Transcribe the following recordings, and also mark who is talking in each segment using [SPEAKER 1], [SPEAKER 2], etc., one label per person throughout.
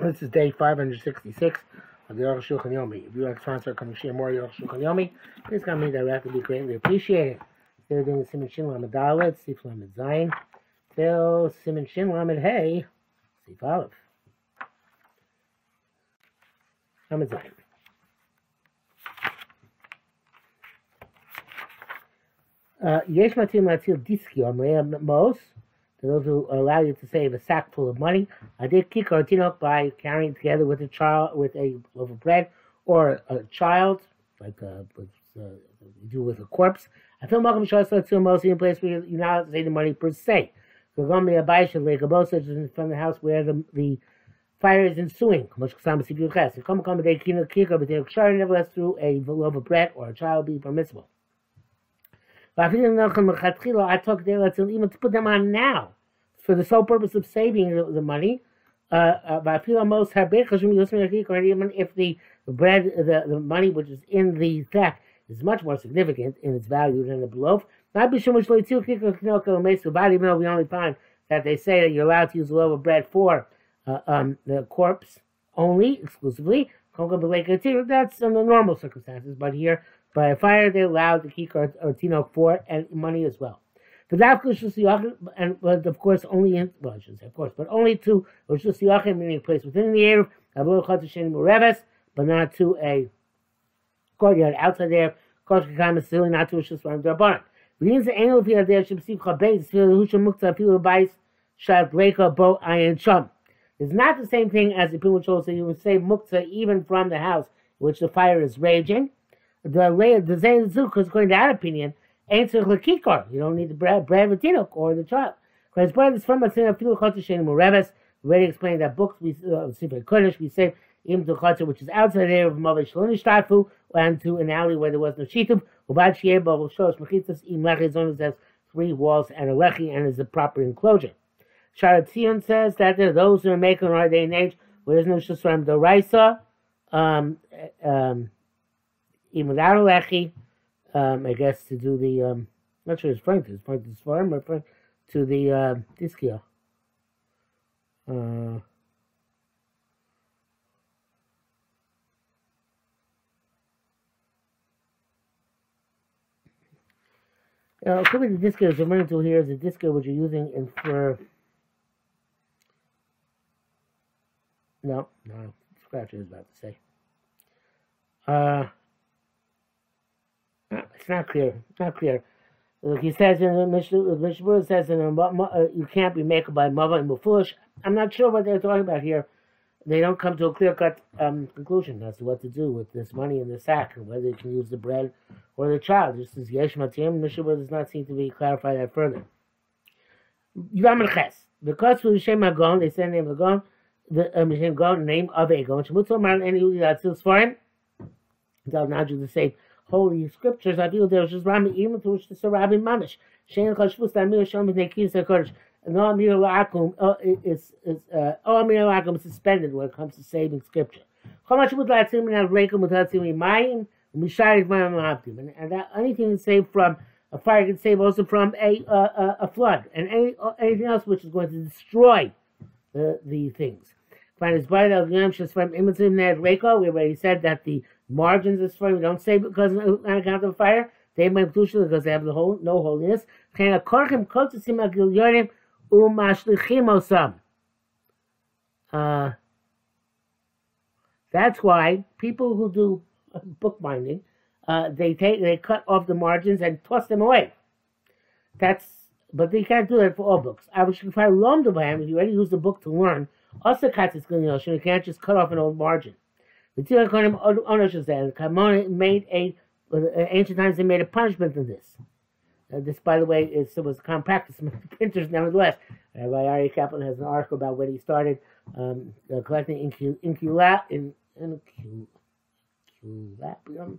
[SPEAKER 1] This is day 566 of the Yomi. If you like to sponsor coming share more Yomi, please come me direct. It would be greatly appreciated. Instead of doing the Simon Shin Lamed Dalet, Sif Lamed Zayin, till Simon Shin Lamed Hey, Sif Aleph. Lamed Zayin. Uh, matim latil diski on mos. To those who allow you to save a sack full of money, I did tinok by carrying together with a child with a loaf of bread or a child, like uh, with, uh, you do with a corpse. I feel welcome to to mostly in place where you're not allowed the money per se. So from the from the house where the the fire is ensuing. Nevertheless, through a loaf of bread or a child be permissible. I took to put them on now for the sole purpose of saving the, the money. Uh, uh, if the bread, the, the money which is in the sack is much more significant in its value than the loaf. Not even though we only find that they say that you're allowed to use a loaf of bread for uh, um, the corpse only, exclusively. That's under normal circumstances, but here by a fire, they're allowed to keep or, tino for and money as well. The dafka and but of course only in well I shouldn't say of course, but only to rosh meaning a place within the air, but not to a courtyard outside there. Kosh kama still not to rosh hashanah drabanan. Means the annual field there should see chabez feel husha mukta feel bais shad leka bo sham. It's not the same thing as the people say you would say mukta even from the house which the fire is raging the the Zayn Zuk is going to that opinion, answer Lakikar. You don't need the bread, with Tinok or the child. Because bread is from a sin of Filu Chotashin Mureves. Already explained that books, we uh, Kodesh, we say Im to Chotzer, which is outside there of Mavish Lonishtafu, and to an alley where there was no Shituv. Ubad Shieba will show us Mechitzas Im has three walls and a Lechi and is a proper enclosure. Sharat says that there are those who are making an ordained age where there's no Shusram Doraisa. Um, um, even without a lechi, um, I guess to do the, um, not sure it's Frank, it's Frank this farm, but Frank, to the uh, diskio. Uh, Now, it could be the disco I'm running to here is the disco which you're using in for. No, no, scratch is about to say. Uh, it's not clear. It's not clear. Look, he says in the Mishnah, Mishnah says in a, uh, you can't be made by mother and foolish. I'm not sure what they're talking about here. They don't come to a clear cut um, conclusion as to what to do with this money in the sack and whether you can use the bread or the child. Just as Yesh Matim, Mishnah does not seem to be clarified that further. Yom Ches. Because for Shem Agon, they say the name of Agon, the um, Shem Agon, name of Agon. Shemutzel Man, any Yudi Latzil Sfarim. Not do the same holy scriptures, I feel there was just Rami even to which the Rabbi Mamish. Shein Chashvus Amir Shom Nekis HaKodesh. No Amir Lakum uh, is is uh oh Amir Lakum is suspended when it comes to saving scripture. How much would like to have Rekum without seeing Mayim? Misharik Mayim Abdim. And and that anything is saved from a fire can save also from a uh, a flood and any uh, anything else which is going to destroy the the things. Find his body of Yom Shasfam Imitzim Ned Reko. We already said that the margins is funny. We don't say because on account of fire. They might kedusha because they have the whole no holiness. Uh, that's why people who do bookbinding, uh, they take they cut off the margins and toss them away. That's but they can't do that for all books. I was if I loaned the if you already use the book to learn, also cut is going to you can't just cut off an old margin. The Tilakonim ownership said Kamon made a ancient times they made a punishment of this. Uh, this, by the way, is was common practice among printers. Nevertheless, Rabbi Ari Kaplan has an article about when he started um, uh, collecting incu, incula, in, inculapium,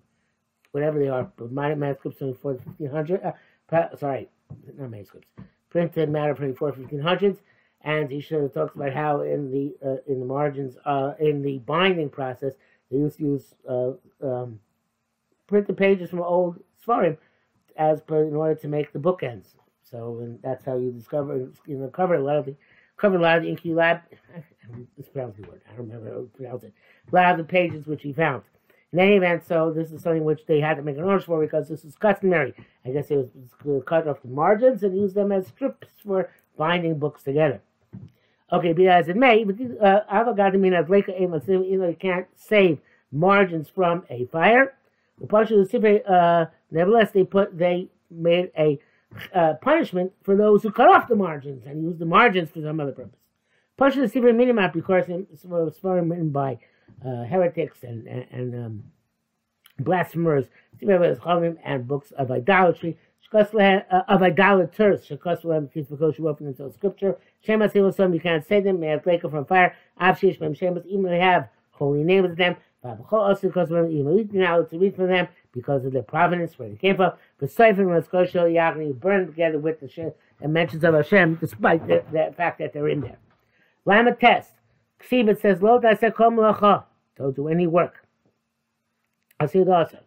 [SPEAKER 1] whatever they are, manuscripts from the 1500s. Uh, sorry, not manuscripts, printed matter from the 1500s and he should have talked about how in the uh, in the margins uh, in the binding process they used to use uh, um, print the pages from old Svarim as per in order to make the bookends. So and that's how you discover you know cover a lot of the cover a lot of the Inky Lab. misspelled the word. I don't remember how to pronounce it. A lot of the pages which he found. In any event, so this is something which they had to make an order for because this is customary. I guess it was cut off the margins and use them as strips for binding books together. Okay, be as it may, but uh, Avogadamina as Leka you know, you can't save margins from a fire. The uh, nevertheless, they put they made a uh, punishment for those who cut off the margins and used the margins for some other purpose. Partial Sifrei Minimap, because it was written by uh, heretics and and, and um, blasphemers, and books of idolatry, Uh, of idolaters. Shekoslam Kisvakosh wrote from themselves scripture. Shemas Hilosom, you can't say them. They have Lake from fire. Avshish Mem Shemas, even they have holy names of them. Also, because them, even now to read from them because of their provenance, where they came from. But Seifin was Koshel Yachni burned together with the Shem and mentions of Hashem, despite the, the fact that they're in there. Lama test. Ksibit says, Lo Dasekom Lacha. Don't do any work. I see it also.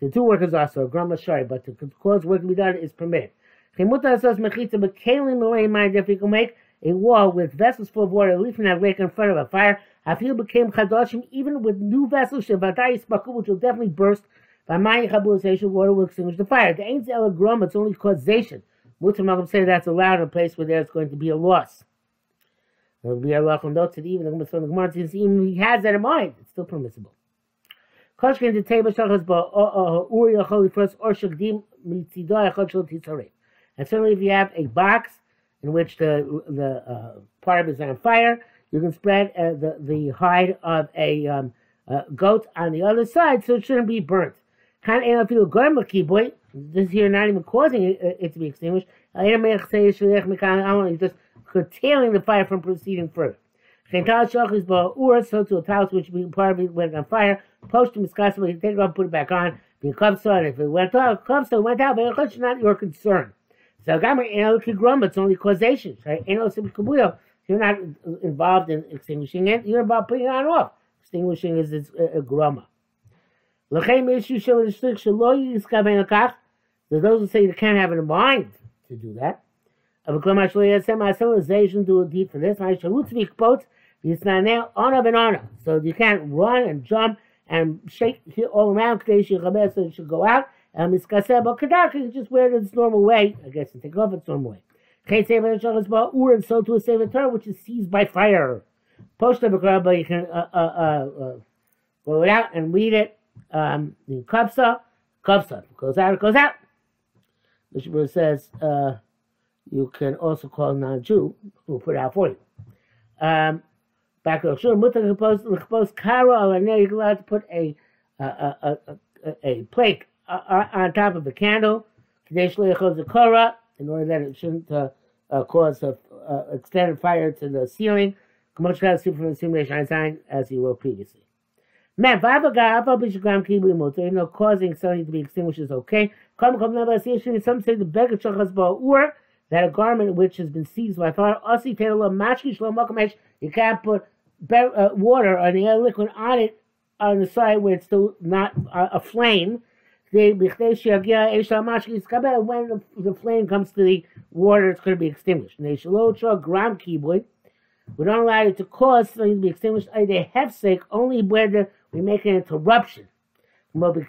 [SPEAKER 1] The two workers also, grandma sorry, but to cause work to be done is permitted. Chimuta says mechitza bekalim away mind if you can make a wall with vessels full of water, leaving that lake in front of a fire, feel became chadashim, even with new vessels, which will definitely burst. By my chabulization, water will extinguish the fire. The ain't grum, it's only causation. Mutam say that's allowed in a place where there's going to be a loss. There will be a loss on notes even the Gemara, since even he has that in mind, it's still permissible. Koshkin the table shachas ba uri first or mitzidah titzarei. And certainly, if you have a box in which the the uh, part is on fire, you can spread uh, the the hide of a um, uh, goat on the other side, so it shouldn't be burnt. Kan ena feel gorma kiboy. This here not even causing it, uh, it to be extinguished. You're just curtailing the fire from proceeding further. So to a house which part of it went on fire, post him discuss it, take it off, put it back on. The on if it went off, comes it went out, but it's not your concern. So gamma anal it's only causation. Right? You're not involved in extinguishing it, you're about putting it on off. Extinguishing is a, a grumma. L'chein issue show the shlik shelo yiskaven lakach. There's those who say you can't have it in mind to do that. Of a klama shlo yasem civilization do a deed for this. I root speak both. It's not now and honor. So you can't run and jump and shake all around. Kadesh Yichabes, so it should go out. And Miskaseh, but Kadar can just wear it its normal way. I guess and take off its normal way. The Ur and so to a Sefer Torah, which is seized by fire. Post of but you can uh, uh, uh, uh, go it out and read it. Um, in Kapsa, Kapsa goes out, it goes out. The Shabbat says uh, you can also call non-Jew who put it out for you. Um, Chapos Kara you're allowed to put a, a, a, a, a plate on top of the candle, in order that it shouldn't uh, uh, cause a uh, extended fire to the ceiling. As you wrote previously. Man, you know, causing something to be extinguished is okay. Some say the beggar that a garment which has been seized by fire, you can't put uh, water or any other liquid on it on the side where it's still not uh, a flame. When the, the flame comes to the water, it's going to be extinguished. Gram keyboard. We don't allow it to cause something to be extinguished. Have sake only where we make an interruption. When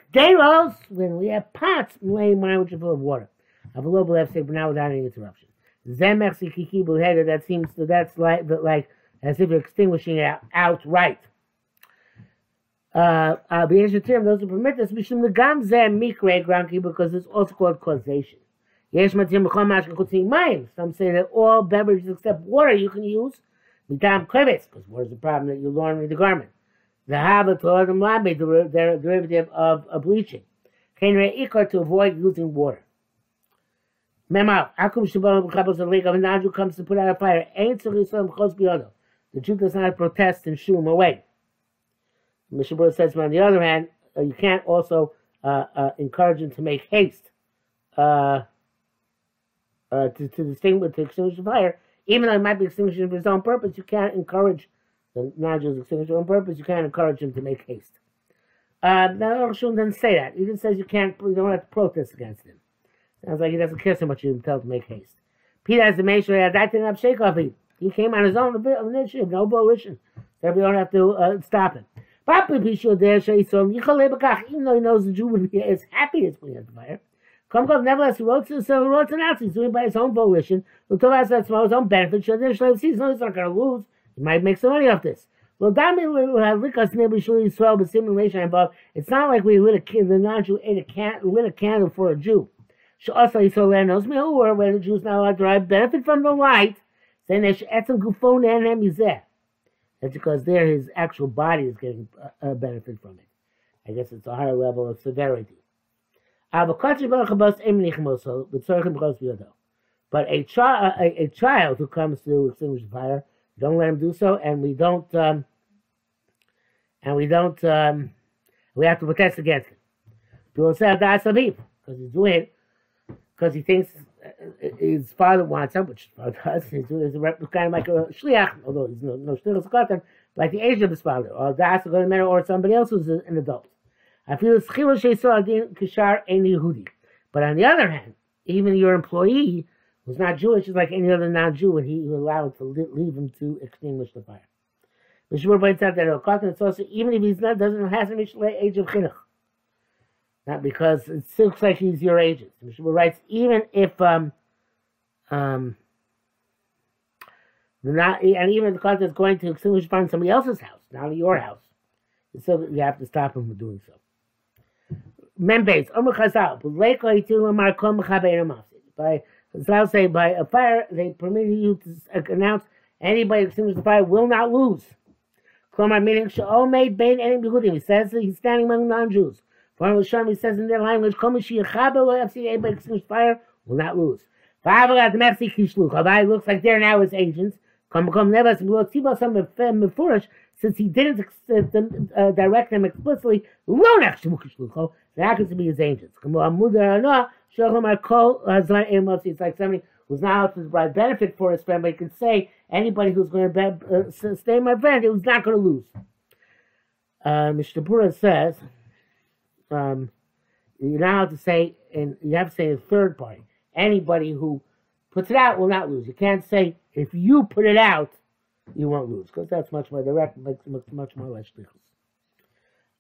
[SPEAKER 1] we have pots laying which are full of water. Have a left sake, but not without any interruption. That seems to, that's like, but like as if you're extinguishing it outright. Uh, uh, the those who permit this, mishum legam zeh mikre granki, because it's also called causation. Some say that all beverages except water you can use. Mitam krevetz, because water is the problem that you laundry the garment. The habit to them labe, the derivative of, of bleaching. Kain ikar to avoid using water. Mema, akum of lake of an comes to put out a fire. Ain't so yisrael chos biyodo. The Jew does not protest and shoo him away. Mishabur says, but on the other hand, uh, you can't also uh, uh, encourage him to make haste uh, uh, to, to distinguish, to extinguish the fire. Even though it might be extinguishing for his own purpose, you can't encourage the non-Jews to extinguish on purpose. You can't encourage him to make haste. Uh, now, Shulman doesn't say that. He just says you can't, you don't have to protest against him. Sounds like he doesn't care so much you tell him to make haste. Peter has the Meisher, that didn't have shake off him. He came on his own initiative, no volition. So we don't have to uh, stop him. Even though he knows the Jew would be as happy as we out the fire. Nevertheless, he wrote to, so wrote to He's doing it by his own volition. Us that's for his own benefit. So then Shlomo sees, he's not going to lose. He might make some money off this. Well, it's not like we lit a the non-Jew ate a can, lit a candle for a Jew. So also he saw knows me or where the Jews not allowed to derive benefit from the light. That's because there his actual body is getting a, a benefit from it. I guess it's a higher level of severity. But a, chi- a, a child who comes to extinguish the fire, don't let him do so, and we don't, um, and we don't, um, we have to protest against. People say that's some people because he's doing it because he thinks uh, his father wants him, which his father does. He's, he's kind of like a shliach, although he's no no shliach like the age of his father, or that's a matter, or somebody else who's an adult. I feel kishar Yehudi. But on the other hand, even your employee who's not Jewish is like any other non-Jew, and he allowed to leave him to extinguish the fire. Mishmur points out that it's also even if he's not doesn't reached the age of chinuch. Not because it looks like he's your agent. Mishmur writes even if um um not and even the is going to extinguish in somebody else's house, not your house. So you have to stop him from doing so. Members, Omer Chazal, by Chazal say by a fire they permitted you to announce anybody extinguishes the fire will not lose. Klomar meaning made Bain Enim Yehudim. He says he's standing among non-Jews. Hashem, he says in their language, anybody extinguishes fire will not lose. Va'avalat Mersi Kishluch. Havai looks like they're now his agents. Come come never some mefurish since he didn't uh, direct them explicitly. Lo nechshamu They happens to be his agents. It's like somebody who's not out to provide benefit for his friend, but he can say anybody who's going to uh, stay my friend who's not going to lose. Uh, Mr. Bura says um, you're not allowed to say, and you have to say a third party. Anybody who puts it out will not lose. You can't say if you put it out, you won't lose because that's much more direct, makes much, much more less shlichus.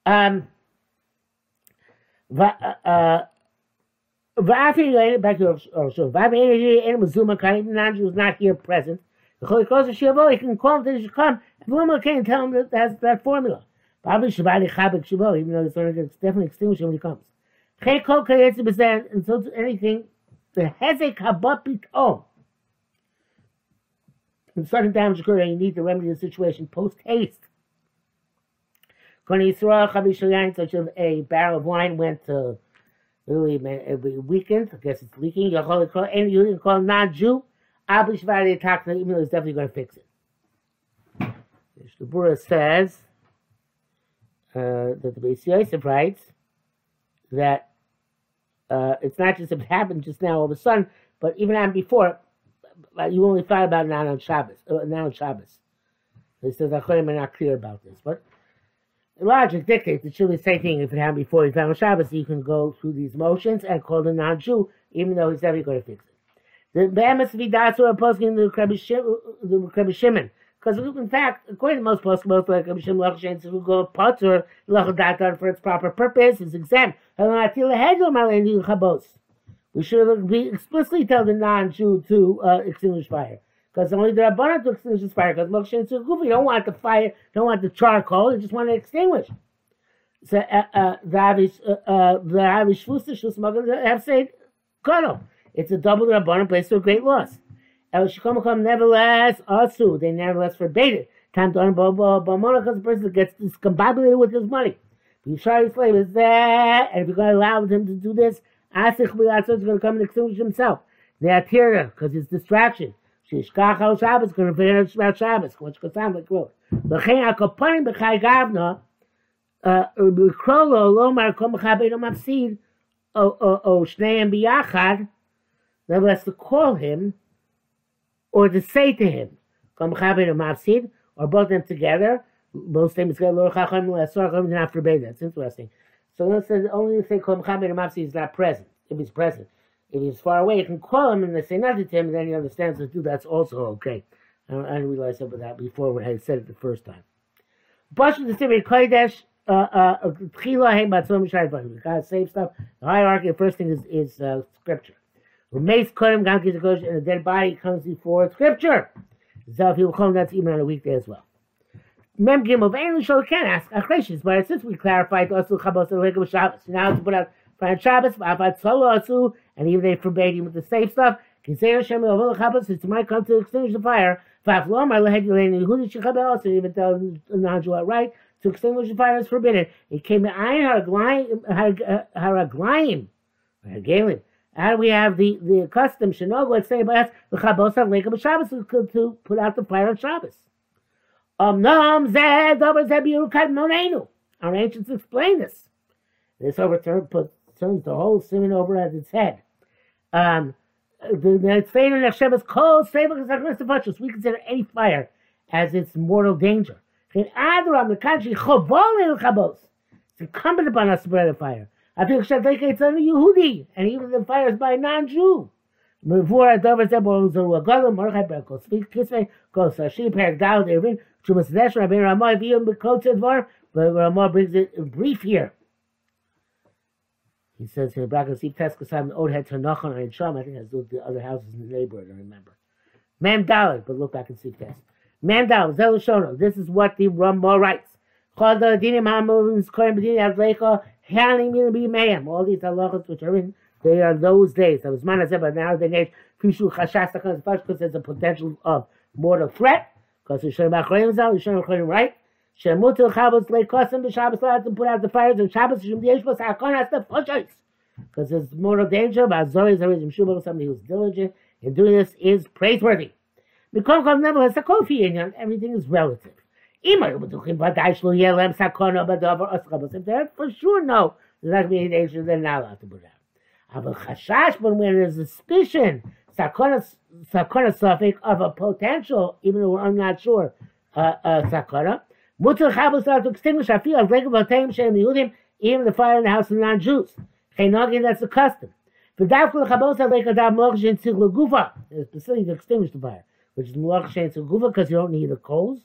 [SPEAKER 1] Um, uh, back to so Nanji was not here present. The Holy Cross of Shiva, he can call him to come. And Bluma can tell him that that's that formula. Probably Shabbat Chabak Shiva, even though it's definitely extinguishing when he comes. Chay Kol Kayetzi and so anything, oh. the Hezek Habapit Om. When sudden damage occurs and you need to remedy the situation post haste. When Yisrael Chavishayan, such as a barrel of wine went to literally weakened, I guess it's leaking, holy call any you can call non Jew, Abishvari attack even though he's definitely going to fix it. The Bura says uh, that the Beis Yosef writes that uh, it's not just it happened just now all of a sudden, but even on before, you only thought about now on Shabbos. Uh, now on Shabbos. He says Achorim are not clear about this, but logic dictates it should be the same thing if it happened before he found Shabbos. You can go through these motions and call the non-Jew, even though he's never going to fix it. The Be'emes Vidasu are posting the Rebbe Shimon. Because in fact, according to most Rabbi Shimon Lachshain, who go potter Lachadatar for its proper purpose, is exempt. We should be explicitly tell the non-Jew to uh, extinguish fire. Because only the Rabbanah to extinguish fire. Because Moshe and Tzurgufi don't want the fire, don't want the charcoal, they just want to extinguish. So uh, uh, the Avish, uh, the Avish Fuster have said, Kano. It's a double Rabbanah place to a great loss. El Shikomakom nevertheless also, they nevertheless forbade it. Time to Bamona because the person gets discombobulated with his money. You try to slave is there, and if you're going to allow him to do this, Asich Bilatzo is going to come and extinguish himself. The Atira, because it's distraction. Shishkach al Shabbos, going to forget about Shabbos, which could sound like growth. L'chein akoponim b'chai gavna, uh, uh, l'krolo lo mar kom b'chabed mafsid, o shneim biyachad, nevertheless to call him, or to say to him, kom b'chabed mafsid, or both them together, both statements together, lo chacham l'asor, not forbade. That's interesting. So let's say only they call him Chamed Mapsi is not present. If he's present, if he's far away, you can call him and they say nothing to him, and then he understands that do that's also okay. I, didn't realize about that before when I said it the first time. Bashim the Sibir Kodesh, Tchila Hein Batzom Shai gotta save stuff. The hierarchy, the first thing is, is uh, scripture. Mace Kodem Gam Kizakosh, and a dead body comes before scripture. Zelf Yilchom, that's even on a weekday as well. Mem Gimel Vein Shol can ask Achreshis, but since we clarified also Chabos and Shabbos, now to put out Friday Shabbos, Avat Solo Asu, and even they forbade him with the safe stuff. Can say Hashem Avol Chabos, since might come to extinguish the fire. Vaflom, I lehed Yeleni Yehudi Shechabel, also even tell non-Jew outright to extinguish the fire is forbidden. It came to Ayin Haraglayim, uh, Haragalim. Do we have the, the custom, Shinogo, let's say about the Chabos of Lake of Shabbos to put out the fire on Shabbos? Um, Nam Zed, Dober Zebiru Kadmonenu. Our ancients explain this. This overturn put, turns the whole simon over at its head. Um, the Tzvein and Hashem is called Tzvein We consider any fire as its mortal danger. It's incumbent upon us to spread the fire. I on and even the fire is by a non-Jew. Before Dover Zebor Zeru Agolim, Mordechai Berkos, speak Kisvei, Kos Hashi, Perak Dal, Ervin, Chumas Zesh, Rabbi Ramah, Viyum, Bekot Zedvar, but Ramah brings it brief here. He says here, Brackets, Sif Teskasam, Od Head Tanachon, and Sham, I think that's the other houses in the neighborhood, I remember. Mem Dalit, but look back and see Test. Mem Dalit, Zelushono, this is what the Ramah writes. The Dinim HaMovins, Koyim B'din Azlecha, Haling Min B'Yimayim, all these halachas which are in they are those days. That was Manazeh, but now they age, Fishu Chashas because there's a potential of mortal threat. Because should have you should have right. Shemutil Chabos lay custom the Shabbos allowed to put out the fires and Shabbos Shem Yeshbos Hakon has the pushes. Because there's mortal danger, but Zoe is always Shubal, somebody who's diligent in doing this is praiseworthy. Because never has a coffee in everything is relative. For sure know there's not going to be any danger, they're not allowed to put out. Aber chashash, but when there's a suspicion, sakona suffix of a potential, even though I'm not sure, uh, uh, sakona, mutter chabos to extinguish afil as legav bateim shem yehudim, even the fire in the house of non-Jews. Chenogin, that's the custom. For dafkul chabos lekadav moch shen tzig legufa, specifically to extinguish the fire, which is moch shen tzig legufa because you don't need the coals.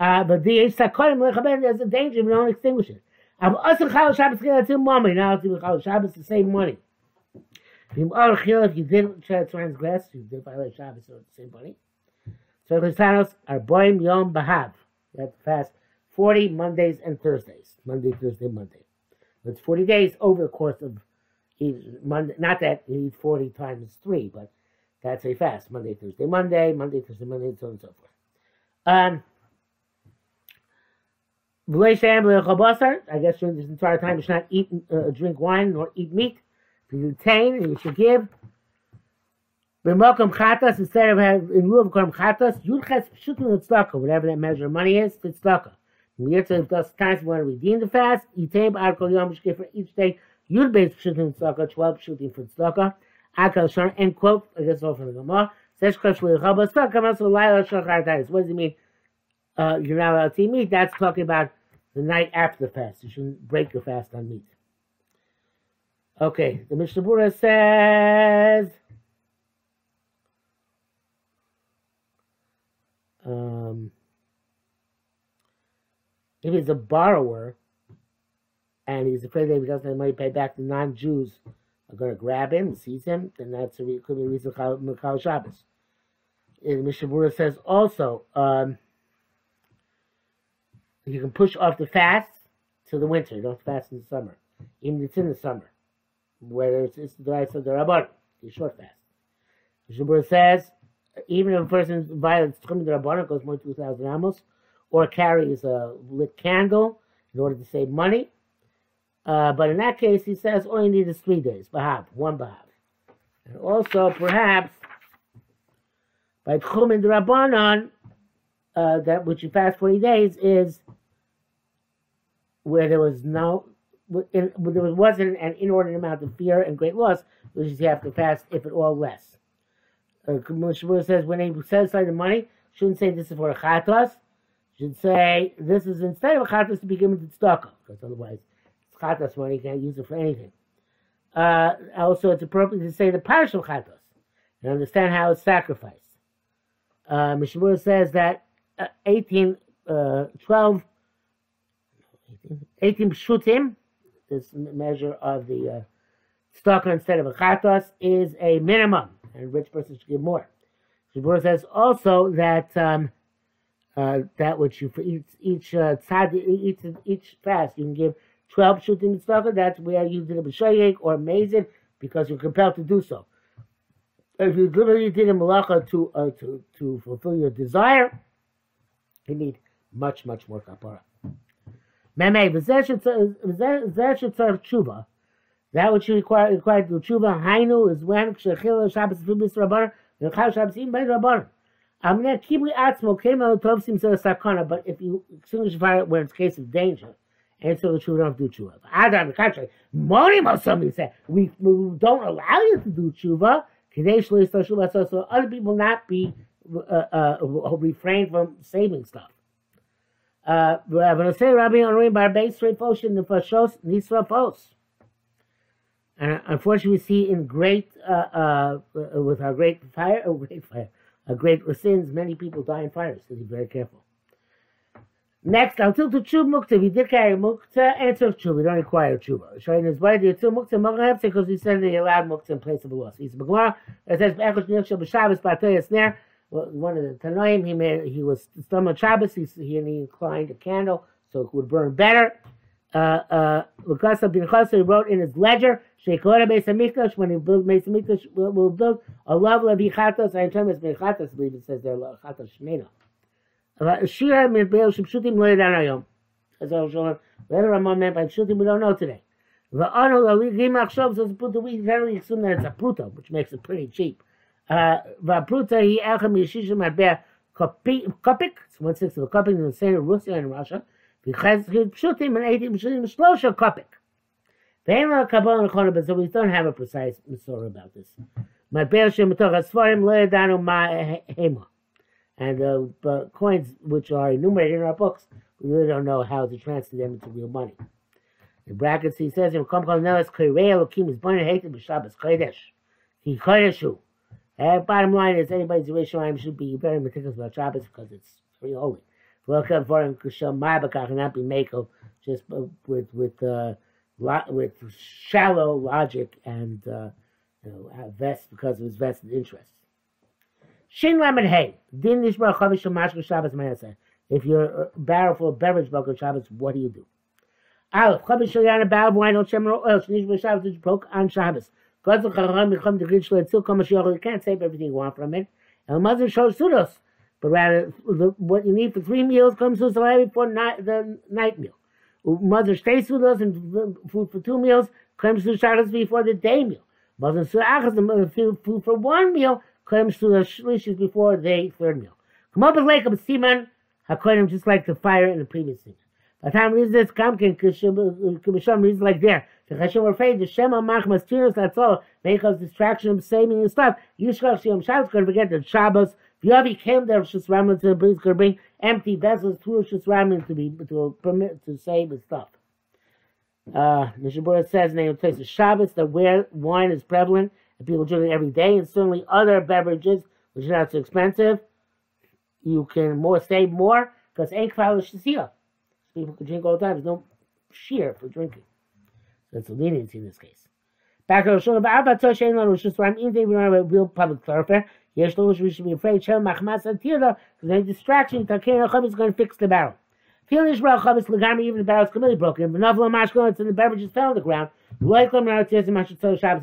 [SPEAKER 1] Uh, but the sakonim lechaben, there's a danger if you don't extinguish it. Av asr chal Shabbos chil money. Now it's chal Shabbos to save money. If you didn't try to transgress, you did violate Shabbos, so it's same money. So the Christianos are boim yom bahav. You to fast 40 Mondays and Thursdays. Monday, Thursday, Monday. That's 40 days over the course of Monday. Not that you eat 40 times three, but that's a fast. Monday, Thursday, Monday, Monday, Thursday, Monday, and so on and so forth. Um, I guess during this entire time you should not eat, uh, drink wine, nor eat meat you retain, you should give. B'mokum chatas, instead of having, in lieu of korm chatas, yudches pshutim tzedakah, whatever that measure of money is, it's tzedakah. When you're to those times you want to redeem the fast, yitem arkol yom shkif for each day, yud beis pshutim tzedakah, 12 pshutim for tzedakah. Akal shon, end quote, I guess all from the Gemara. Says kresh v'yichabah tzedakah, also laila shachar What does it mean? Uh, you're not allowed to eat meat. That's talking about the night after the fast. You shouldn't break your fast on meat. Okay, the Mishnah Berurah says. Um, if he's a borrower and he's afraid that if he doesn't have money to pay back, the non Jews are going to grab him, seize him, then that's a, could be a reason for Mikal Shabbos. And Mishnah Berurah says also um, you can push off the fast to the winter. Don't fast in the summer, even if it's in the summer whether it's, it's the rights of the Rabban, the short fast. Mishnah says, even if a person violates the Rabban, goes more than 2,000 amos, or carries a lit candle in order to save money. Uh, but in that case, he says all you need is three days, bahab, one bahab. And also, perhaps, by Tchum and the Rabbanon, uh, that which you fast 40 days is where there was no in, there wasn't an inordinate amount of fear and great loss, which is have to fast, if at all, less. Uh, says when he says like the money, shouldn't say this is for a chatos, should say this is instead of a chatos to be given to tzedakah, because otherwise it's chatos money, you can't use it for anything. Uh, also, it's appropriate to say the partial chatos and understand how it's sacrificed. Uh, Mishnah Berurah says that uh, 18, uh, 12, 18 pshutim, this measure of the uh, stalker instead of a chatos, is a minimum, and a rich person should give more. Mishnah Berurah says also that um, uh, that which you for each each uh, tzad, each each fast you can give twelve pshutim tzedakah. That's where you did a b'shoyek or amazing because you're compelled to do so. If you literally did a malacha to uh, to to fulfill your desire, you need much much more kapara. Meme tshuva. That which you require required to tshuva hainu is when shechil Shabbos fibis rabbanon v'chal Shabbos im bein rabbanon. I'm not keeping atzmo came out of to sakana, but if you find it where it's case of danger, and so the true don't do tshuva. Other on the contrary, Monim somebody said we, we don't allow you to do tshuva. So other people not be uh, uh, refrain from saving stuff. Rabbi Onrim Barbe straight potion the fashos nisrafos. And unfortunately, we see in great uh, uh, with our great fire, oh, great fire, a great sins, many people die in fires, so be very careful. Next, until to Chub Mukta, we did carry Mukta Tzur Chub. We don't require Chuba. Showing his way, the Tzur Mukta Mokaheb, because he said they allowed Mukta in place of a loss. He's Beglar, it says, Be'echosh Nilshel B'Shabbos B'Atoy Snare. One of the Tanoim, he made, he was stomach Shabbos, he, he, he inclined a candle so it would burn better. Uh, uh, bin Chasa wrote in his ledger, Shekora Beis when he built Beis Hamikdash, will build a level of Yichatos, I term as Bechatos, I believe it says there, Chatos Shmena. Shira Midbeil Shipshutim Lo Yedan Ayom. As I was showing, whether Ramon meant by Pshutim, we don't know today. Va'anu Aligim Achshov says Pruta, we generally assume that it's a Pruta, which makes it pretty cheap. Uh, Va'pruta, he Echem Yeshishim Adbeah Kopik, it's one sixth of a Kopik in the same Russia and Russia. Because Pshutim and 18 Pshutim Shlosha Kopik. So we don't have a precise story about this. Matbeil Shem Matoch Asfarim Lo Yadanu Ma Hema and the uh, coins which are enumerated in our books, we really don't know how to translate them into real money. In brackets, he says, "In Kom Kol Nelas Koirei Elokim is born hated b'Shabbos Kodesh. He Kodeshu." Uh, bottom line is, anybody's Yerushalayim should be very meticulous about Shabbos because it's very holy. Welcome for him Kushel Ma'abakach not be mako just with with uh, with shallow logic and uh, you know, vest because of his vested interests. Shin Lamed Hey. Din Nishbar Chavish Mashka Shabbos Mayaseh. If you're a barrel full of beverage on Shabbos, what do you do? Aleph. Chavish Shalian a barrel of wine on Shemer oil. Shnishbar Shabbos which broke on Shabbos. God the Chacham Yicham the Grid Shlet Tzil Kama Shiach. You can't save everything you want from it. El Mazir shows Sudos. But rather, the, what you need for three meals comes to the before the night meal. Mother stays with us and food for two meals comes to Shabbos before the day meal. Mother Su'achas, the food for one meal comes to the shlishis before the third meal. Come up with lake of Siman, Hakodim, just like the fire in the previous thing. By the time reads this, Kamkin, Kibisham reads like there. The Hashem were afraid, the Shema Machmas Tiros, that's all, make us distraction of saving and stuff. Yishkach Shem Shabbos, going to forget that Shabbos, Yavi came there, Shus Raman to the priest, to bring empty vessels through Shus Raman to be, to permit, to save and stuff. Uh, Mishnah Berurah says in the place of Shabbos that where wine is prevalent, and people drink it every day, and certainly other beverages, which are not so expensive, you can more save more because ain't shia. People can drink all the time. There's no shear for drinking. So it's a leniency in this case. Back to Rosh Hashanah, even if we don't have a real public thoroughfare, Losh, we should be afraid, Shem Machmas and Tirda, because any distraction, Takin Acham is going to fix the barrel. Feeling Ishmael Chavis Lagami, even the barrel's completely broken, but Navla Mashko, it's in the beverage, beverages fell on the ground, like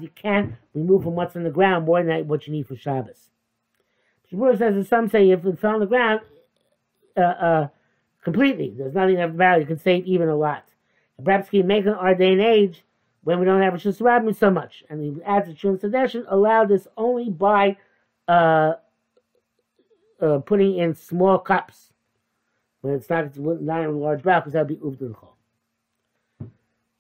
[SPEAKER 1] you can't remove from what's on the ground more than what you need for Shabbos. Shmuel says that some say if it's on the ground uh, uh, completely, there's nothing of value, can save even a lot. He make our day and age when we don't have a Shus so much. And he adds a Shun Sedeshin, allow this only by uh, uh, putting in small cups. When it's not, it's not in a large barrel, because that would be Uvdul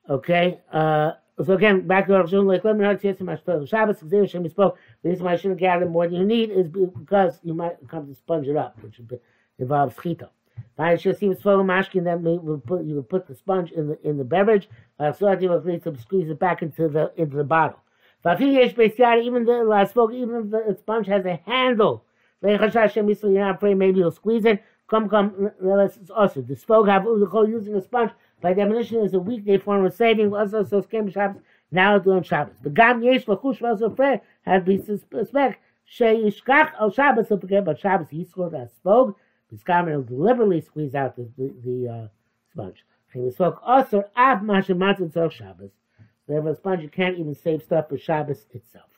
[SPEAKER 1] Okay? Uh, so again, back to our Shimon, like let me know Tzitz Mashpel Shabbos. Xer Hashem spoke. The reason why I shouldn't gather more than you need is because you might come to sponge it up, which involves chita. I should see what's full of mashkin that will put, you would put the sponge in the in the beverage. So I will to squeeze it back into the into the bottle. Even the last spoke, even if the sponge has a handle, You're not afraid maybe you'll squeeze it. Come, come, it's also. The spoke have using a sponge by definition is a weekday form of saving. Also, so skim Shabbos now doing Shabbos. The gam yesh lachush also afraid had be suspect sheyishkach al Shabbos to forget about Shabbos. He scored that spoke. This gam will deliberately squeeze out the the, the uh, sponge. And the spoke also av mashem matzah Shabbos. They have a sponge you can't even save stuff for Shabbos itself.